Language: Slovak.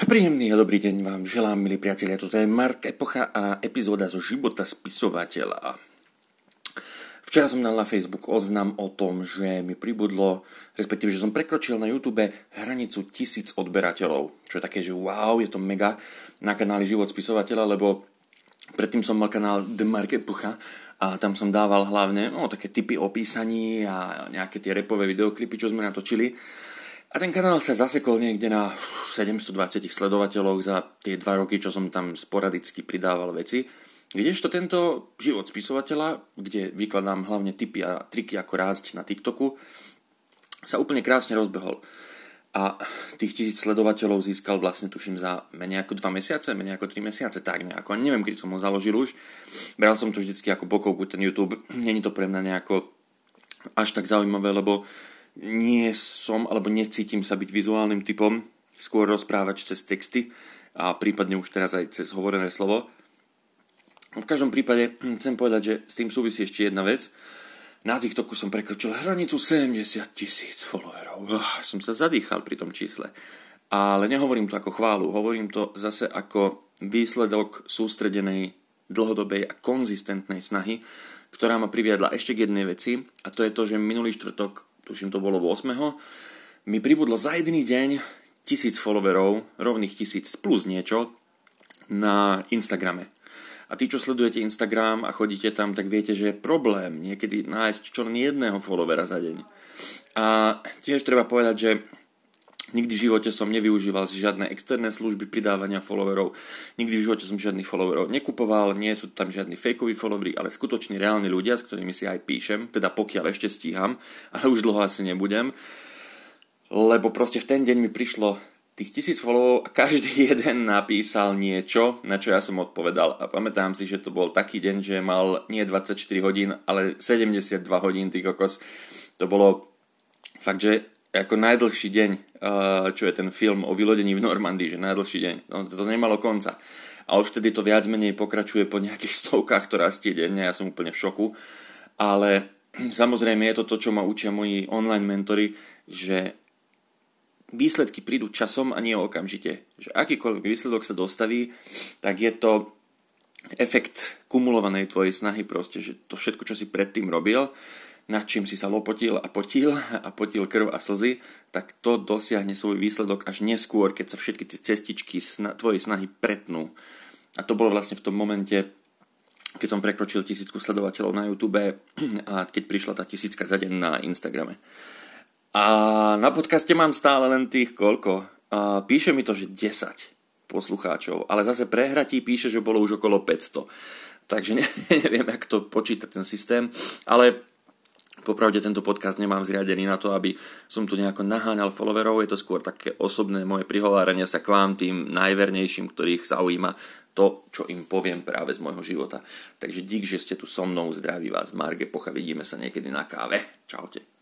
Príjemný a dobrý deň vám želám, milí priatelia. Toto je Mark Epocha a epizóda zo života spisovateľa. Včera som dal na Facebook oznam o tom, že mi pribudlo, respektíve, že som prekročil na YouTube hranicu tisíc odberateľov. Čo je také, že wow, je to mega na kanáli Život spisovateľa, lebo predtým som mal kanál The Mark Epocha a tam som dával hlavne no, také typy opísaní a nejaké tie repové videoklipy, čo sme natočili. A ten kanál sa zasekol niekde na 720 sledovateľov za tie dva roky, čo som tam sporadicky pridával veci. Kdežto tento život spisovateľa, kde vykladám hlavne tipy a triky ako rásť na TikToku, sa úplne krásne rozbehol. A tých tisíc sledovateľov získal vlastne tuším za menej ako 2 mesiace, menej ako 3 mesiace, tak nejako. Neviem, kedy som ho založil už. Bral som to vždycky ako bokovku, ten YouTube. Není to pre mňa nejako až tak zaujímavé, lebo nie som alebo necítim sa byť vizuálnym typom, skôr rozprávač cez texty a prípadne už teraz aj cez hovorené slovo. V každom prípade chcem povedať, že s tým súvisí ešte jedna vec. Na TikToku som prekročil hranicu 70 tisíc followerov. Oh, som sa zadýchal pri tom čísle. Ale nehovorím to ako chválu, hovorím to zase ako výsledok sústredenej, dlhodobej a konzistentnej snahy, ktorá ma priviedla ešte k jednej veci a to je to, že minulý štvrtok tuším to bolo 8. Mi pribudlo za jedný deň tisíc followerov, rovných tisíc plus niečo, na Instagrame. A tí, čo sledujete Instagram a chodíte tam, tak viete, že je problém niekedy nájsť čo len jedného followera za deň. A tiež treba povedať, že Nikdy v živote som nevyužíval žiadne externé služby pridávania followerov, nikdy v živote som žiadnych followerov nekupoval, nie sú tam žiadni fakeoví followery, ale skutoční reálni ľudia, s ktorými si aj píšem, teda pokiaľ ešte stíham, ale už dlho asi nebudem, lebo proste v ten deň mi prišlo tých tisíc followov a každý jeden napísal niečo, na čo ja som odpovedal. A pamätám si, že to bol taký deň, že mal nie 24 hodín, ale 72 hodín, ty kokos. To bolo fakt, že ako najdlhší deň, čo je ten film o vylodení v Normandii, že najdlhší deň. No, to nemalo konca. A už vtedy to viac menej pokračuje po nejakých stovkách, to rastie denne, ja som úplne v šoku. Ale samozrejme je to to, čo ma učia moji online mentory, že výsledky prídu časom a nie okamžite. Že akýkoľvek výsledok sa dostaví, tak je to efekt kumulovanej tvojej snahy proste, že to všetko, čo si predtým robil, nad čím si sa lopotil a potil a potil krv a slzy, tak to dosiahne svoj výsledok až neskôr, keď sa všetky tie cestičky sna- tvojej snahy pretnú. A to bolo vlastne v tom momente, keď som prekročil tisícku sledovateľov na YouTube a keď prišla tá tisícka za deň na Instagrame. A na podcaste mám stále len tých koľko? A píše mi to, že 10 poslucháčov, ale zase prehratí píše, že bolo už okolo 500. Takže neviem, jak to počíta ten systém, ale Popravde tento podcast nemám zriadený na to, aby som tu nejako naháňal followerov, je to skôr také osobné moje prihováranie sa k vám, tým najvernejším, ktorých zaujíma to, čo im poviem práve z môjho života. Takže dík, že ste tu so mnou, zdraví vás Marge Pocha, vidíme sa niekedy na káve. Čaute.